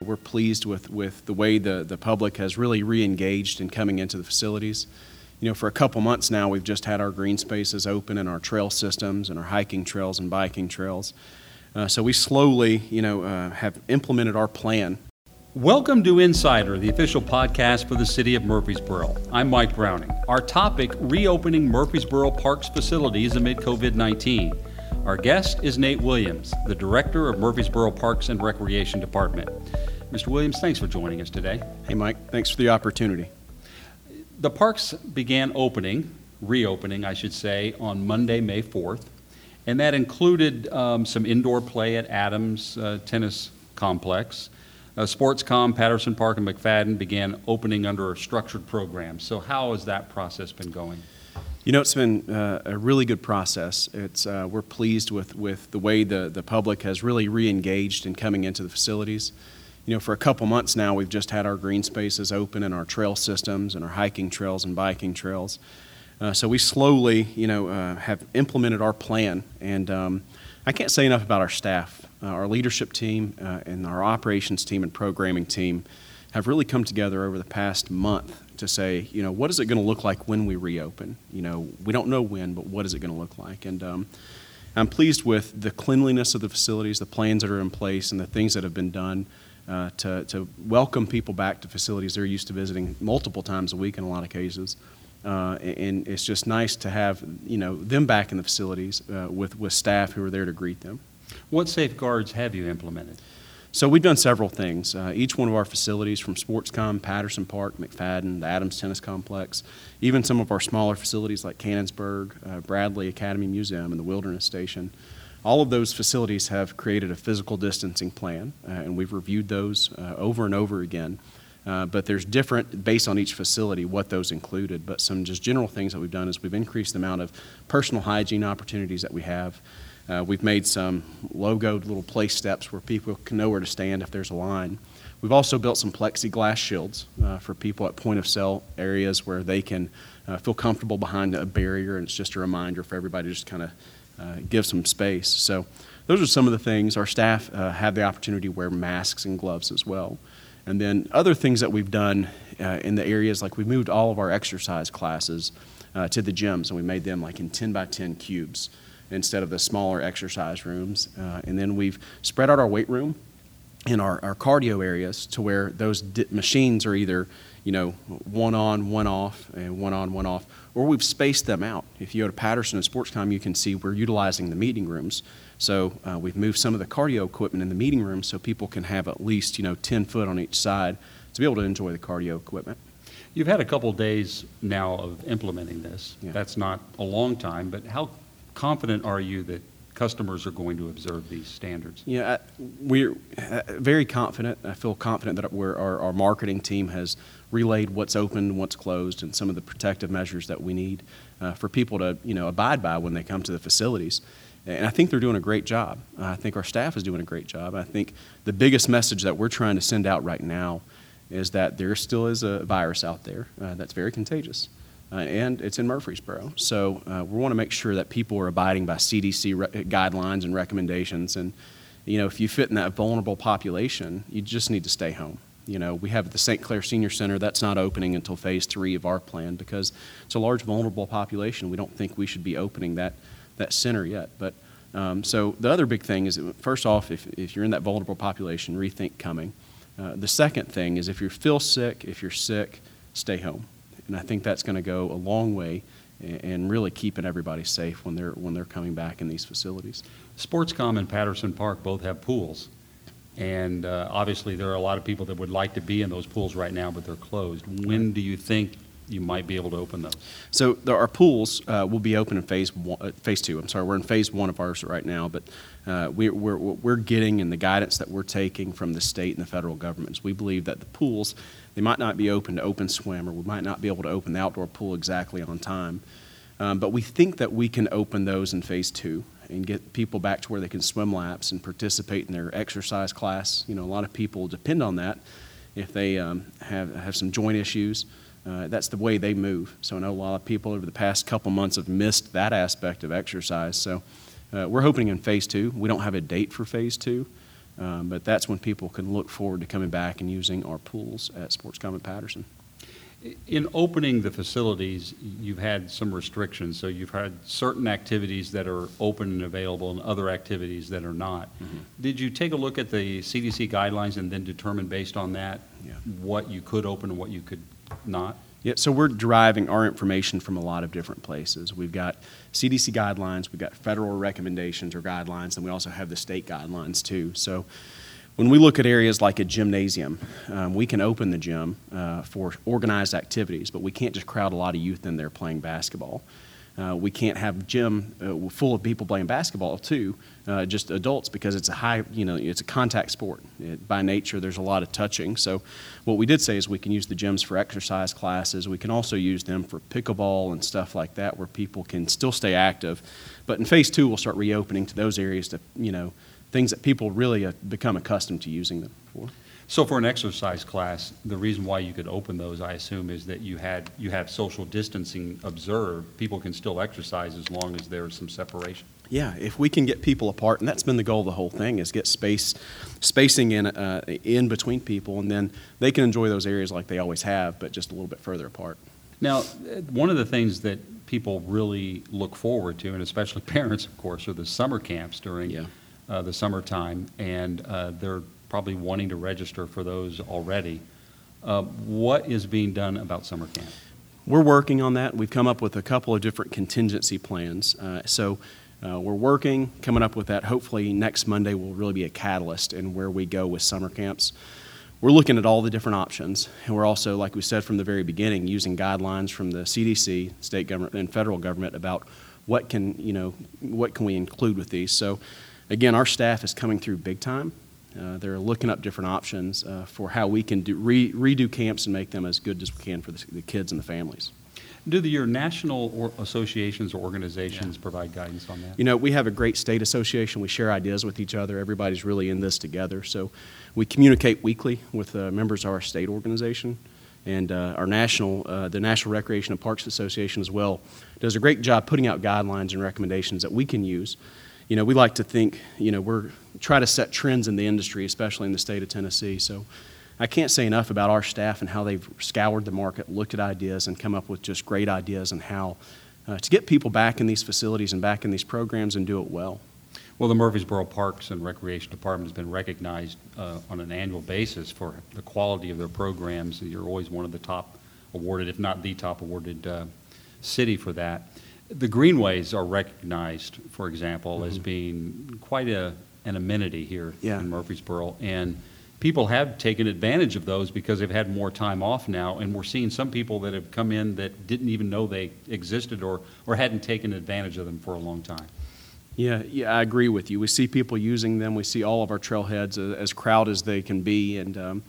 We're pleased with, with the way the, the public has really re-engaged in coming into the facilities. You know, for a couple months now, we've just had our green spaces open and our trail systems and our hiking trails and biking trails. Uh, so we slowly, you know, uh, have implemented our plan. Welcome to Insider, the official podcast for the city of Murfreesboro. I'm Mike Browning. Our topic reopening Murfreesboro Parks facilities amid COVID 19. Our guest is Nate Williams, the director of Murfreesboro Parks and Recreation Department. Mr. Williams, thanks for joining us today. Hey, Mike, thanks for the opportunity. The parks began opening, reopening, I should say, on Monday, May 4th, and that included um, some indoor play at Adams uh, Tennis Complex. Uh, SportsCom, Patterson Park, and McFadden began opening under a structured program. So, how has that process been going? You know, it's been uh, a really good process. It's, uh, we're pleased with, with the way the, the public has really re engaged in coming into the facilities. You know, for a couple months now, we've just had our green spaces open and our trail systems and our hiking trails and biking trails. Uh, so we slowly, you know, uh, have implemented our plan. And um, I can't say enough about our staff. Uh, our leadership team uh, and our operations team and programming team have really come together over the past month to say, you know, what is it going to look like when we reopen? You know, we don't know when, but what is it going to look like? And um, I'm pleased with the cleanliness of the facilities, the plans that are in place, and the things that have been done uh, to, to welcome people back to facilities they're used to visiting multiple times a week in a lot of cases. Uh, and it's just nice to have you know them back in the facilities uh, with with staff who are there to greet them. What safeguards have you implemented? So we've done several things. Uh, each one of our facilities, from SportsCom, Patterson Park, McFadden, the Adams Tennis Complex, even some of our smaller facilities like Cannonsburgh, uh, Bradley Academy Museum, and the Wilderness Station, all of those facilities have created a physical distancing plan, uh, and we've reviewed those uh, over and over again. Uh, but there's different based on each facility what those included. But some just general things that we've done is we've increased the amount of personal hygiene opportunities that we have. Uh, we've made some logoed little place steps where people can know where to stand if there's a line. We've also built some plexiglass shields uh, for people at point of sale areas where they can uh, feel comfortable behind a barrier, and it's just a reminder for everybody to just kind of uh, give some space. So, those are some of the things. Our staff uh, have the opportunity to wear masks and gloves as well. And then other things that we've done uh, in the areas like we moved all of our exercise classes to the gyms, and we made them like in 10 by 10 cubes instead of the smaller exercise rooms. Uh, and then we've spread out our weight room in our, our cardio areas to where those di- machines are either, you know, one on, one off, and one on, one off, or we've spaced them out. If you go to Patterson and SportsCom, you can see we're utilizing the meeting rooms. So uh, we've moved some of the cardio equipment in the meeting room so people can have at least, you know, 10 foot on each side to be able to enjoy the cardio equipment. You've had a couple days now of implementing this. Yeah. That's not a long time, but how confident are you that customers are going to observe these standards? Yeah, we're uh, very confident. I feel confident that our, our marketing team has relayed what's open, what's closed, and some of the protective measures that we need uh, for people to you know abide by when they come to the facilities. And I think they're doing a great job. I think our staff is doing a great job. I think the biggest message that we're trying to send out right now is that there still is a virus out there uh, that's very contagious uh, and it's in Murfreesboro. So uh, we want to make sure that people are abiding by CDC re- guidelines and recommendations. And you know, if you fit in that vulnerable population, you just need to stay home. You know, we have the St. Clair Senior Center that's not opening until phase three of our plan because it's a large vulnerable population. We don't think we should be opening that that center yet. But um, so the other big thing is first off, if, if you're in that vulnerable population, rethink coming. Uh, the second thing is if you feel sick, if you're sick, stay home and I think that's going to go a long way and really keeping everybody safe when they're when they're coming back in these facilities. SportsCom and Patterson Park both have pools, and uh, obviously there are a lot of people that would like to be in those pools right now, but they're closed. When do you think you might be able to open those? So there, our pools uh, will be open in phase one, uh, phase two. I'm sorry, we're in phase one of ours right now, but uh, we, we're, we're getting and the guidance that we're taking from the state and the federal governments, we believe that the pools they might not be open to open swim, or we might not be able to open the outdoor pool exactly on time. Um, but we think that we can open those in phase two and get people back to where they can swim laps and participate in their exercise class. You know, a lot of people depend on that if they um, have, have some joint issues. Uh, that's the way they move. So I know a lot of people over the past couple months have missed that aspect of exercise. So uh, we're hoping in phase two. We don't have a date for phase two, um, but that's when people can look forward to coming back and using our pools at SportsCom and Patterson. In opening the facilities, you've had some restrictions, so you've had certain activities that are open and available and other activities that are not. Mm-hmm. Did you take a look at the CDC guidelines and then determine based on that Yeah. what you could open and what you could not? Yeah, so we're deriving our information from a lot of different places. We've got CDC guidelines, we've got federal recommendations or guidelines, and we also have the state guidelines too. So when we look at areas like a gymnasium, um, we can open the gym uh, for organized activities, but we can't just crowd a lot of youth in there playing basketball. Uh, we can't have gym uh, full of people playing basketball too, uh, just adults, because it's a high, you know, it's a contact sport. It, by nature, there's a lot of touching. So, what we did say is we can use the gyms for exercise classes. We can also use them for pickleball and stuff like that, where people can still stay active. But in phase two, we'll start reopening to those areas to, you know, things that people really become accustomed to using them for. So for an exercise class, the reason why you could open those, I assume, is that you had, you have social distancing observed. People can still exercise as long as there's some separation. Yeah, if we can get people apart, and that's been the goal of the whole thing, is get space, spacing in uh, in between people, and then they can enjoy those areas like they always have, but just a little bit further apart. Now, one of the things that people really look forward to, and especially parents, of course, are the summer camps during Yeah. uh, the summertime, and uh, they're probably wanting to register for those already. Uh, What is being done about summer camp? We're working on that. We've come up with a couple of different contingency plans. Uh, so uh, we're working, coming up with that. Hopefully, next Monday will really be a catalyst in where we go with summer camps. We're looking at all the different options, and we're also, like we said from the very beginning, using guidelines from the CDC, state government, and federal government about what can you know what can we include with these. So, again, our staff is coming through big time. Uh, they're looking up different options uh, for how we can do, re, redo camps and make them as good as we can for the, the kids and the families. Do the, your national or associations or organizations provide guidance on that? You know, we have a great state association. We share ideas with each other. Everybody's really in this together. So we communicate weekly with uh, members of our state organization. And uh, our national, uh, the National Recreation and Parks Association as well, does a great job putting out guidelines and recommendations that we can use. You know, we like to think, you know, we're try to set trends in the industry, especially in the state of Tennessee. So I can't say enough about our staff and how they've scoured the market, looked at ideas, and come up with just great ideas on how uh, to get people back in these facilities and back in these programs and do it well. Well, the Murfreesboro Parks and Recreation Department has been recognized uh, on an annual basis for the quality of their programs. You're always one of the top awarded, if not the top awarded uh, city for that. The greenways are recognized, for example, as being quite a, an amenity here Yeah. in Murfreesboro. And people have taken advantage of those because they've had more time off now. And we're seeing some people that have come in that didn't even know they existed or, or hadn't taken advantage of them for a long time. Yeah, yeah, I agree with you. We see people using them. We see all of our trailheads uh, as crowded as they can be. And um,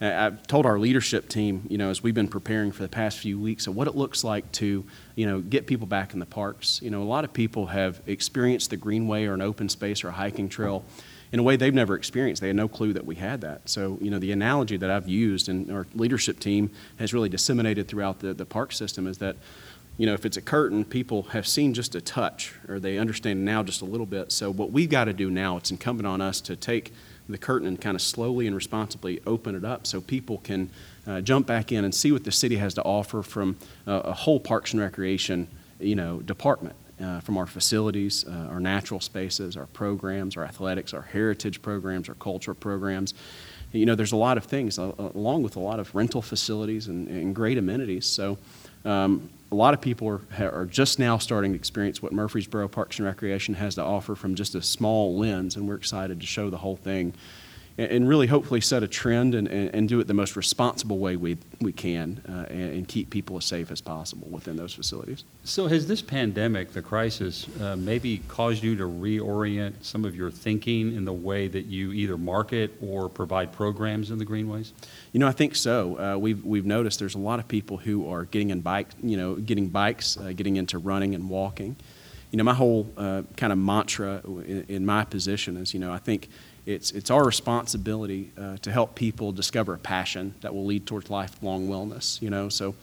I've told our leadership team, you know, as we've been preparing for the past few weeks, of what it looks like to, you know, get people back in the parks. You know, a lot of people have experienced the greenway or an open space or a hiking trail in a way they've never experienced. They had no clue that we had that. So, you know, the analogy that I've used and our leadership team has really disseminated throughout the, the park system is that you know, if it's a curtain, people have seen just a touch or they understand now just a little bit. So, what we've got to do now, it's incumbent on us to take the curtain and kind of slowly and responsibly open it up so people can uh, jump back in and see what the city has to offer from uh, a whole parks and recreation, you know, department. Uh, from our facilities, uh, our natural spaces, our programs, our athletics, our heritage programs, our cultural programs. You know, there's a lot of things, along with a lot of rental facilities and, and great amenities. So, um, a lot of people are, are just now starting to experience what Murfreesboro Parks and Recreation has to offer from just a small lens, and we're excited to show the whole thing and, really hopefully set a trend and, and, and do it the most responsible way we, we can uh, and, and keep people as safe as possible within those facilities. So has this pandemic, the crisis, uh, maybe caused you to reorient some of your thinking in the way that you either market or provide programs in the greenways? You know, I think so. Uh, we've we've noticed there's a lot of people who are getting in bike, you know, getting bikes, uh, getting into running and walking. You know, my whole uh, kind of mantra in, in my position is, you know, I think it's it's our responsibility uh, to help people discover a passion that will lead towards lifelong wellness. You know, so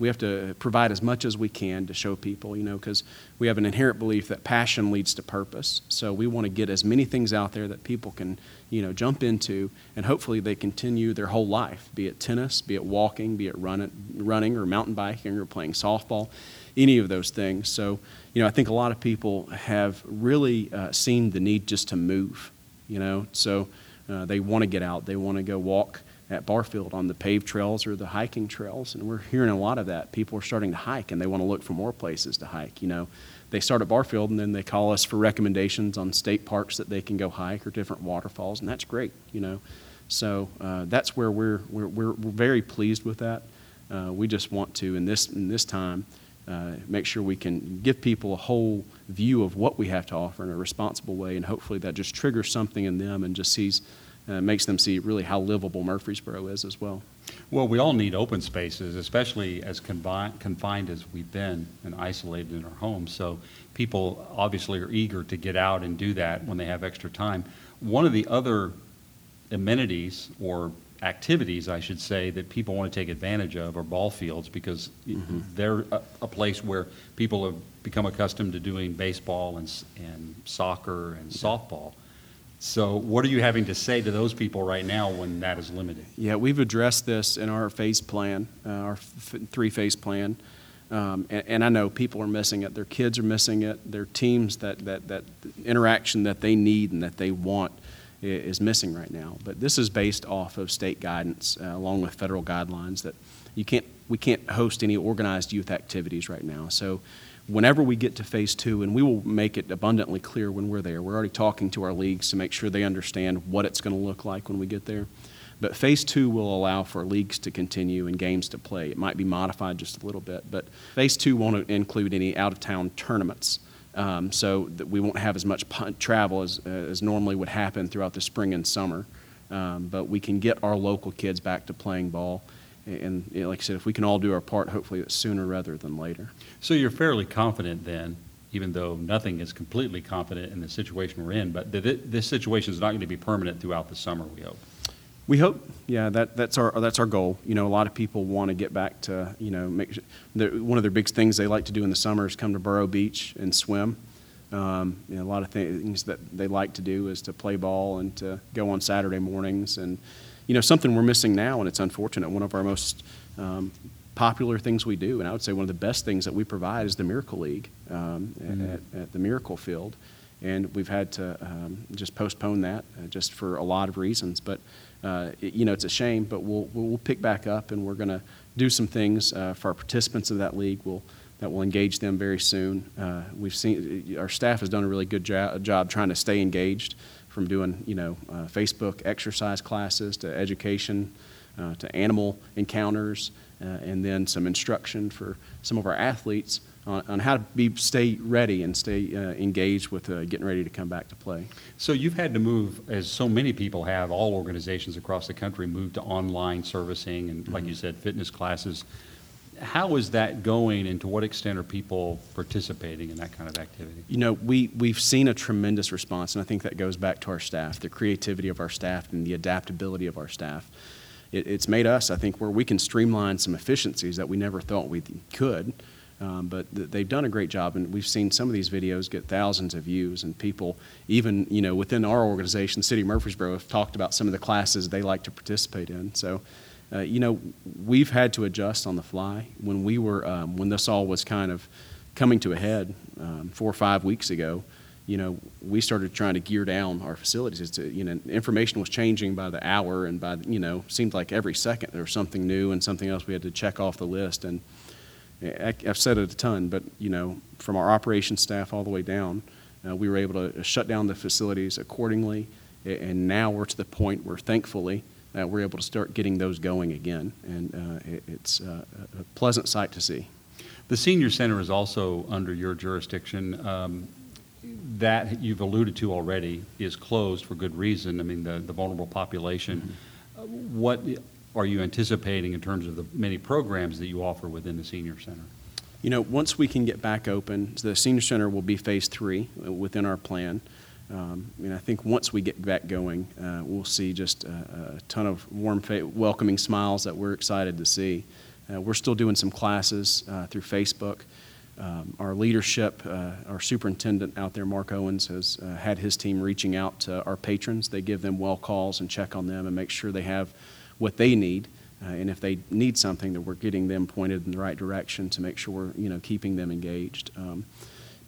we have to provide as much as we can to show people, you know, because we have an inherent belief that passion leads to purpose. So we want to get as many things out there that people can, you know, jump into, and hopefully they continue their whole life, be it tennis, be it walking, be it running, running or mountain biking or playing softball, any of those things. So, you know, I think a lot of people have really uh, seen the need just to move, you know, so uh, they want to get out, they want to go walk at Barfield on the paved trails or the hiking trails. And we're hearing a lot of that. People are starting to hike and they want to look for more places to hike. You know, they start at Barfield and then they call us for recommendations on state parks that they can go hike or different waterfalls, and that's great, you know. So uh, that's where we're, we're, we're, very pleased with that. Uh, we just want to, in this, in this time, uh, make sure we can give people a whole view of what we have to offer in a responsible way, and hopefully that just triggers something in them and just sees uh, makes them see really how livable Murfreesboro is as well. Well, we all need open spaces, especially as confi- confined as we've been and isolated in our homes. So people obviously are eager to get out and do that when they have extra time. One of the other amenities or activities, I should say, that people want to take advantage of are ball fields because mm-hmm. they're a, a, place where people have become accustomed to doing baseball and, and soccer and softball. So, what are you having to say to those people right now when that is limited? Yeah, we've addressed this in our phase plan, uh, our f- three phase plan. Um, and, and, I know people are missing it. Their kids are missing it. Their teams, that, that, that interaction that they need and that they want is missing right now. But this is based off of state guidance uh, along with federal guidelines that you can't, we can't host any organized youth activities right now. So whenever we get to phase two, and we will make it abundantly clear when we're there. We're already talking to our leagues to make sure they understand what it's going to look like when we get there. But phase two will allow for leagues to continue and games to play. It might be modified just a little bit, but phase two won't include any out of town tournaments. Um, so that we won't have as much travel as, uh, as normally would happen throughout the spring and summer. Um, but we can get our local kids back to playing ball and you know, like I said, if we can all do our part, hopefully it's sooner rather than later. So you're fairly confident then, even though nothing is completely confident in the situation we're in, but this situation is not going to be permanent throughout the summer, we hope. We hope, yeah, that, that's our that's our goal. You know, a lot of people want to get back to you know make one of their big things they like to do in the summer is come to Boro Beach and swim. Um, you know, a lot of things that they like to do is to play ball and to go on Saturday mornings and you know, something we're missing now, and it's unfortunate. One of our most um, popular things we do, and I would say one of the best things that we provide is the Miracle League um, mm-hmm. at, at, the Miracle Field. And we've had to um, just postpone that uh, just for a lot of reasons. But, uh, you know, it's a shame, but we'll, we'll pick back up and we're going to do some things uh, for our participants of that league. We'll, that will engage them very soon. Uh, we've seen our staff has done a really good jo- job trying to stay engaged from doing, you know, uh, Facebook exercise classes to education uh, to animal encounters, uh, and then some instruction for some of our athletes on, on how to be stay ready and stay uh, engaged with uh, getting ready to come back to play. So you've had to move, as so many people have, all organizations across the country move to online servicing and, like mm-hmm. you said, fitness classes how is that going, and to what extent are people participating in that kind of activity? You know, we, we've seen a tremendous response, and I think that goes back to our staff, the creativity of our staff, and the adaptability of our staff. It, it's made us, I think, where we can streamline some efficiencies that we never thought we could. Um, but th- they've done a great job, and we've seen some of these videos get thousands of views, and people, even you know, within our organization, City of Murfreesboro, have talked about some of the classes they like to participate in. So uh, you know, we've had to adjust on the fly. When we were, um, when this all was kind of coming to a head um, four or five weeks ago, you know, we started trying to gear down our facilities. It's, you know, information was changing by the hour, and by you know, seemed like every second there was something new and something else we had to check off the list. And I, have said it a ton, but you know, from our operations staff all the way down, uh, we were able to shut down the facilities accordingly. And now we're to the point where, thankfully, uh, we're able to start getting those going again. And uh, it, it's uh, a pleasant sight to see. The Senior Center is also under your jurisdiction. Um, that you've alluded to already is closed for good reason. I mean, the, the vulnerable population. Mm-hmm. what are you anticipating in terms of the many programs that you offer within the Senior Center? You know, once we can get back open, the Senior Center will be phase three within our plan. Um, and I think once we get back going, uh, we'll see just a, a ton of warm, fa- welcoming smiles that we're excited to see. Uh, we're still doing some classes uh, through Facebook. Um, our leadership, uh, our superintendent out there, Mark Owens, has uh, had his team reaching out to our patrons. They give them well calls and check on them and make sure they have what they need. Uh, and if they need something, that we're getting them pointed in the right direction to make sure we're, you know, keeping them engaged. Um,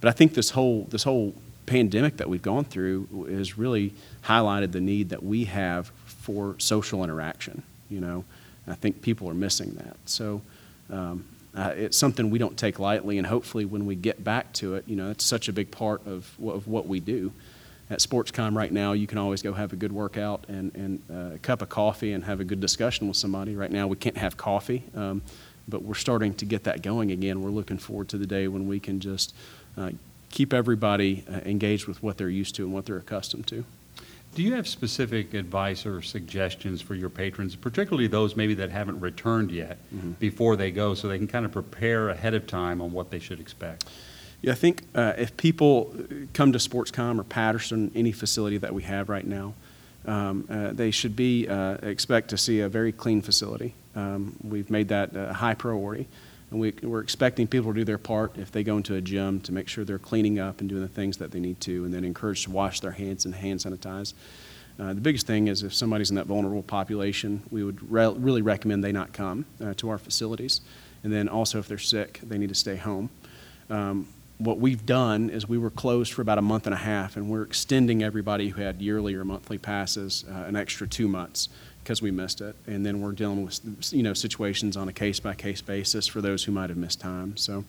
but I think this whole this whole pandemic that we've gone through has really highlighted the need that we have for social interaction. You know, I think people are missing that. So um, uh, it's something we don't take lightly, and hopefully, when we get back to it, you know, it's such a big part of, of what we do. At SportsCom right now, you can always go have a good workout and, and uh, a cup of coffee and have a good discussion with somebody. Right now, we can't have coffee, um, but we're starting to get that going again. We're looking forward to the day when we can just uh, keep everybody uh, engaged with what they're used to and what they're accustomed to. Do you have specific advice or suggestions for your patrons, particularly those maybe that haven't returned yet, Mhm. before they go, so they can kind of prepare ahead of time on what they should expect? Yeah, I think uh, if people come to SportsCom or Patterson, any facility that we have right now, um, uh, they should be uh, expect to see a very clean facility. Um, we've made that a high priority, and we, we're expecting people to do their part if they go into a gym to make sure they're cleaning up and doing the things that they need to, and then encouraged to wash their hands and hand sanitize. Uh, the biggest thing is if somebody's in that vulnerable population, we would re- really recommend they not come uh, to our facilities. And then also, if they're sick, they need to stay home. Um, what we've done is we were closed for about a month and a half, and we're extending everybody who had yearly or monthly passes uh, an extra two months because we missed it. And then we're dealing with you know situations on a case by case basis for those who might have missed time. So.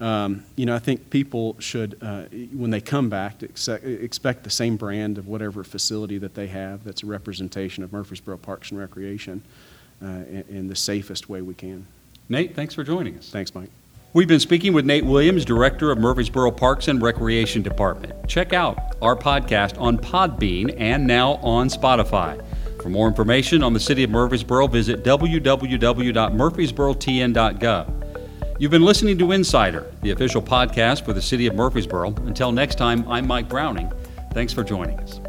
Um, you know, I think people should, uh, when they come back, expect, expect the same brand of whatever facility that they have that's a representation of Murfreesboro Parks and Recreation uh, in, in the safest way we can. Nate, thanks for joining us. Thanks, Mike. We've been speaking with Nate Williams, Director of Murfreesboro Parks and Recreation Department. Check out our podcast on Podbean and now on Spotify. For more information on the City of Murfreesboro, visit www.murfreesborotn.gov. You've been listening to Insider, the official podcast for the City of Murfreesboro. Until next time, I'm Mike Browning. Thanks for joining us.